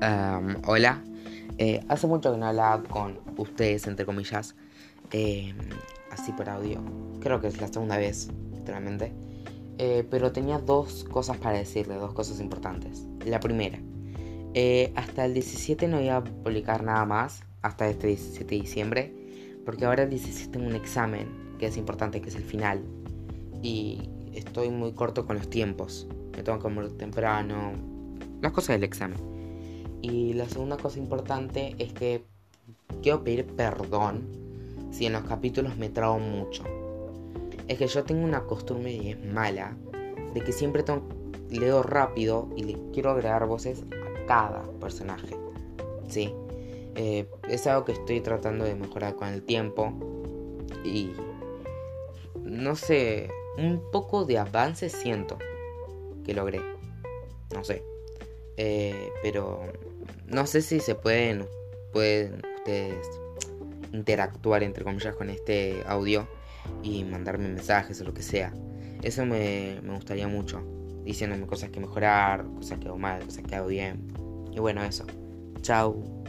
Em, hola. Eh, hace mucho que no hablaba con ustedes, entre comillas, em, así por audio. Creo que es la segunda vez, literalmente. Eh, pero tenía dos cosas para decirle, dos cosas importantes. La primera, eh, hasta el 17 no iba a publicar nada más, hasta este 17 de diciembre, porque ahora el 17 tengo un examen que es importante, que es el final. Y estoy muy corto con los tiempos. Me tengo que morir temprano. Las cosas del examen. Y la segunda cosa importante es que quiero pedir perdón si en los capítulos me trago mucho. Es que yo tengo una costumbre y es mala de que siempre leo rápido y le quiero agregar voces a cada personaje. Sí, eh, es algo que estoy tratando de mejorar con el tiempo y no sé, un poco de avance siento que logré. No sé. Eh, pero no sé si se pueden, pueden ustedes interactuar entre comillas con este audio y mandarme mensajes o lo que sea. Eso me, me gustaría mucho. Diciéndome cosas que mejorar, cosas que hago mal, cosas que hago bien. Y bueno, eso. Chao.